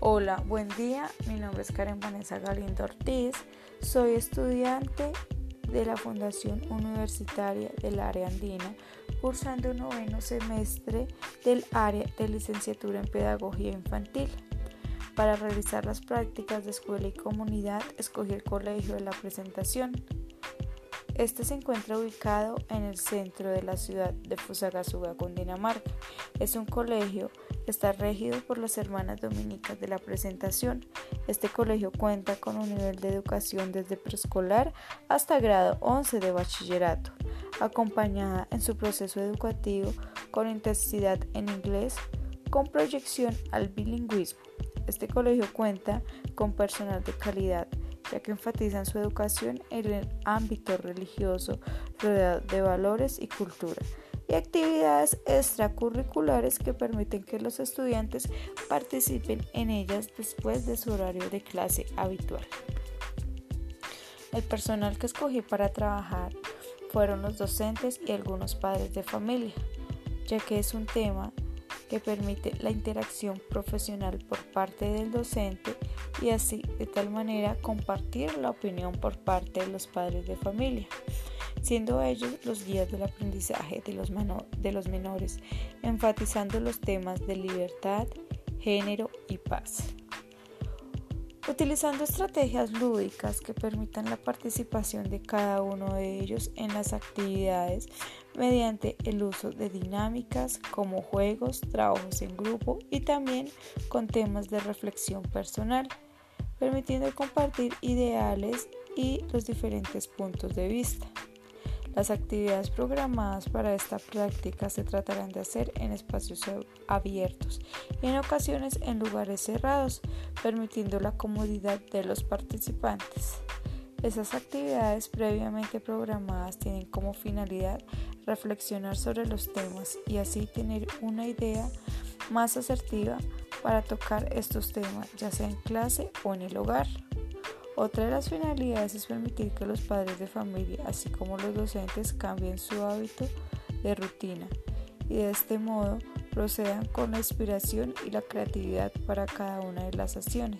Hola, buen día. Mi nombre es Karen Vanessa Galindo Ortiz. Soy estudiante de la Fundación Universitaria del Área Andina, cursando noveno semestre del área de licenciatura en Pedagogía Infantil. Para realizar las prácticas de escuela y comunidad, escogí el Colegio de la Presentación. Este se encuentra ubicado en el centro de la ciudad de Fusagasugá, Cundinamarca. Es un colegio que está regido por las hermanas dominicas de la presentación. Este colegio cuenta con un nivel de educación desde preescolar hasta grado 11 de bachillerato, acompañada en su proceso educativo con intensidad en inglés, con proyección al bilingüismo. Este colegio cuenta con personal de calidad ya que enfatizan su educación en el ámbito religioso, rodeado de valores y cultura, y actividades extracurriculares que permiten que los estudiantes participen en ellas después de su horario de clase habitual. El personal que escogí para trabajar fueron los docentes y algunos padres de familia, ya que es un tema que permite la interacción profesional por parte del docente y así de tal manera compartir la opinión por parte de los padres de familia, siendo ellos los guías del aprendizaje de los, menores, enfatizando los temas de libertad, género y paz utilizando estrategias lúdicas que permitan la participación de cada uno de ellos en las actividades mediante el uso de dinámicas como juegos, trabajos en grupo y también con temas de reflexión personal, permitiendo compartir ideales y los diferentes puntos de vista. Las actividades programadas para esta práctica se tratarán de hacer en espacios abiertos y en ocasiones en lugares cerrados, permitiendo la comodidad de los participantes. Esas actividades previamente programadas tienen como finalidad reflexionar sobre los temas y así tener una idea más asertiva para tocar estos temas, ya sea en clase o en el hogar. Otra de las finalidades es permitir que los padres de familia, así como los docentes, cambien su hábito de rutina y de este modo procedan con la inspiración y la creatividad para cada una de las acciones,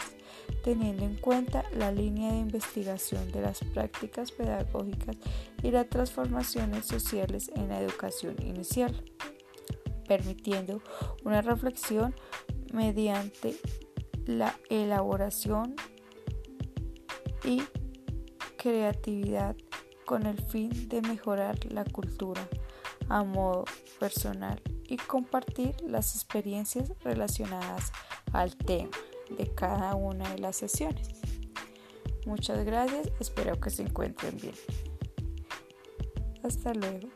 teniendo en cuenta la línea de investigación de las prácticas pedagógicas y las transformaciones sociales en la educación inicial, permitiendo una reflexión mediante la elaboración y creatividad con el fin de mejorar la cultura a modo personal y compartir las experiencias relacionadas al tema de cada una de las sesiones. Muchas gracias, espero que se encuentren bien. Hasta luego.